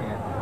Yeah.